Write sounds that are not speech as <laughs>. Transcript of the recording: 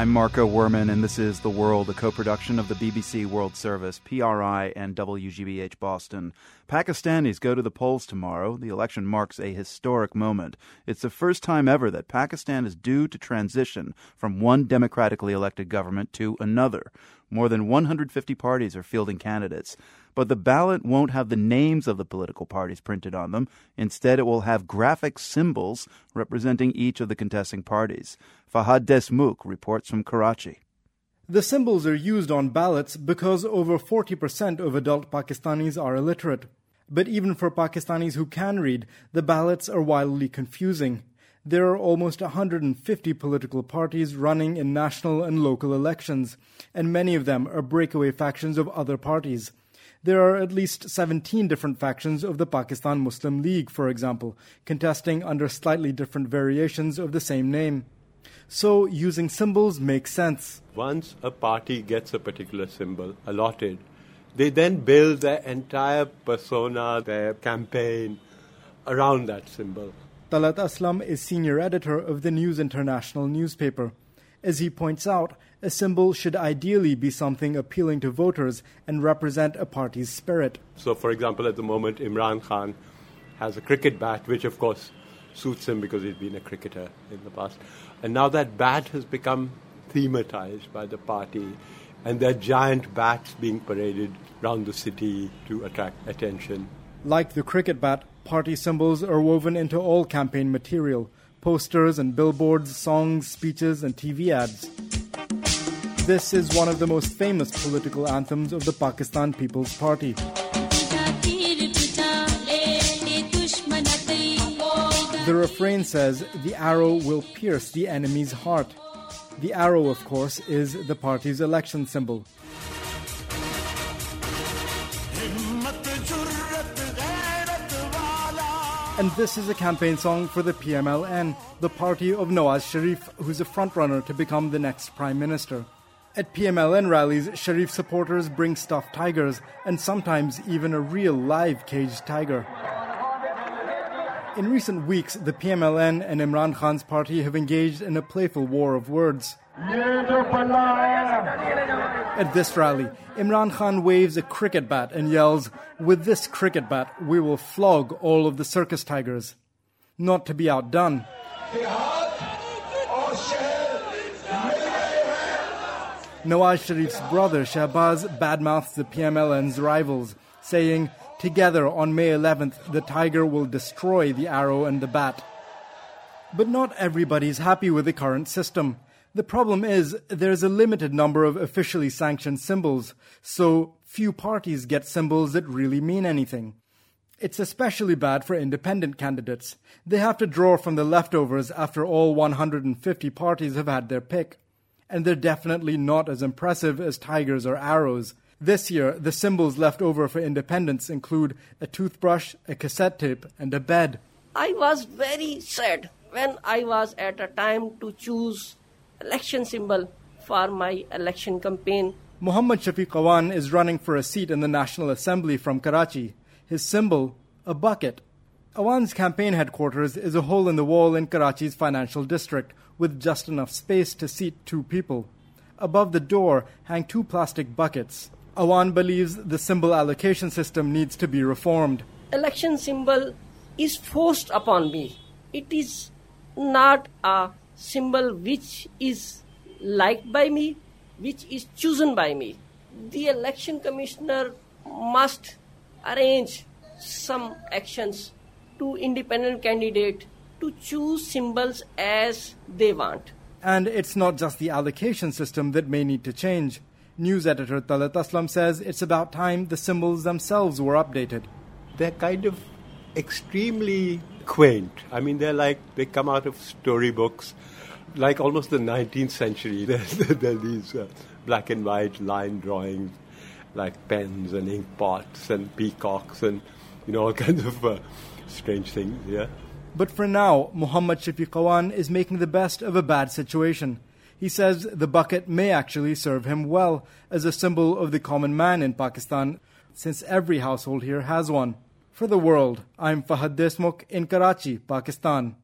I'm Marco Werman, and this is The World, a co production of the BBC World Service, PRI, and WGBH Boston. Pakistanis go to the polls tomorrow. The election marks a historic moment. It's the first time ever that Pakistan is due to transition from one democratically elected government to another. More than 150 parties are fielding candidates. But the ballot won't have the names of the political parties printed on them. Instead, it will have graphic symbols representing each of the contesting parties. Fahad Deshmukh reports from Karachi. The symbols are used on ballots because over 40% of adult Pakistanis are illiterate. But even for Pakistanis who can read, the ballots are wildly confusing. There are almost 150 political parties running in national and local elections, and many of them are breakaway factions of other parties. There are at least 17 different factions of the Pakistan Muslim League, for example, contesting under slightly different variations of the same name. So using symbols makes sense. Once a party gets a particular symbol allotted, they then build their entire persona, their campaign around that symbol. Talat Aslam is senior editor of the News International newspaper. As he points out, a symbol should ideally be something appealing to voters and represent a party's spirit. So, for example, at the moment, Imran Khan has a cricket bat, which of course suits him because he's been a cricketer in the past. And now that bat has become thematized by the party, and there are giant bats being paraded around the city to attract attention. Like the cricket bat, party symbols are woven into all campaign material posters and billboards, songs, speeches, and TV ads. This is one of the most famous political anthems of the Pakistan People's Party. The refrain says, The arrow will pierce the enemy's heart. The arrow, of course, is the party's election symbol. And this is a campaign song for the PMLN, the party of Nawaz Sharif, who's a frontrunner to become the next prime minister. At PMLN rallies, Sharif supporters bring stuffed tigers and sometimes even a real live caged tiger. In recent weeks, the PMLN and Imran Khan's party have engaged in a playful war of words. At this rally, Imran Khan waves a cricket bat and yells, With this cricket bat, we will flog all of the circus tigers. Not to be outdone. Nawaz Sharif's brother Shahbaz badmouths the PMLN's rivals, saying, Together on May 11th, the tiger will destroy the arrow and the bat. But not everybody is happy with the current system. The problem is there's a limited number of officially sanctioned symbols, so few parties get symbols that really mean anything. It's especially bad for independent candidates. They have to draw from the leftovers after all 150 parties have had their pick. And they're definitely not as impressive as tigers or arrows. This year, the symbols left over for independents include a toothbrush, a cassette tape, and a bed. I was very sad when I was at a time to choose election symbol for my election campaign. Muhammad Shafiq Awan is running for a seat in the National Assembly from Karachi. His symbol, a bucket. Awan's campaign headquarters is a hole in the wall in Karachi's financial district with just enough space to seat two people. Above the door hang two plastic buckets. Awan believes the symbol allocation system needs to be reformed. Election symbol is forced upon me. It is not a symbol which is liked by me, which is chosen by me. The election commissioner must arrange some actions to independent candidate to choose symbols as they want. And it's not just the allocation system that may need to change. News editor Talat Aslam says it's about time the symbols themselves were updated. They're kind of extremely quaint. I mean, they're like, they come out of storybooks, like almost the 19th century. <laughs> There's, there are these uh, black and white line drawings, like pens and ink pots and peacocks and, you know, <laughs> all kinds of uh, strange things, yeah. But for now, Muhammad Shafiq Awan is making the best of a bad situation. He says the bucket may actually serve him well as a symbol of the common man in Pakistan, since every household here has one. For the world, I'm Fahad Deshmukh in Karachi, Pakistan.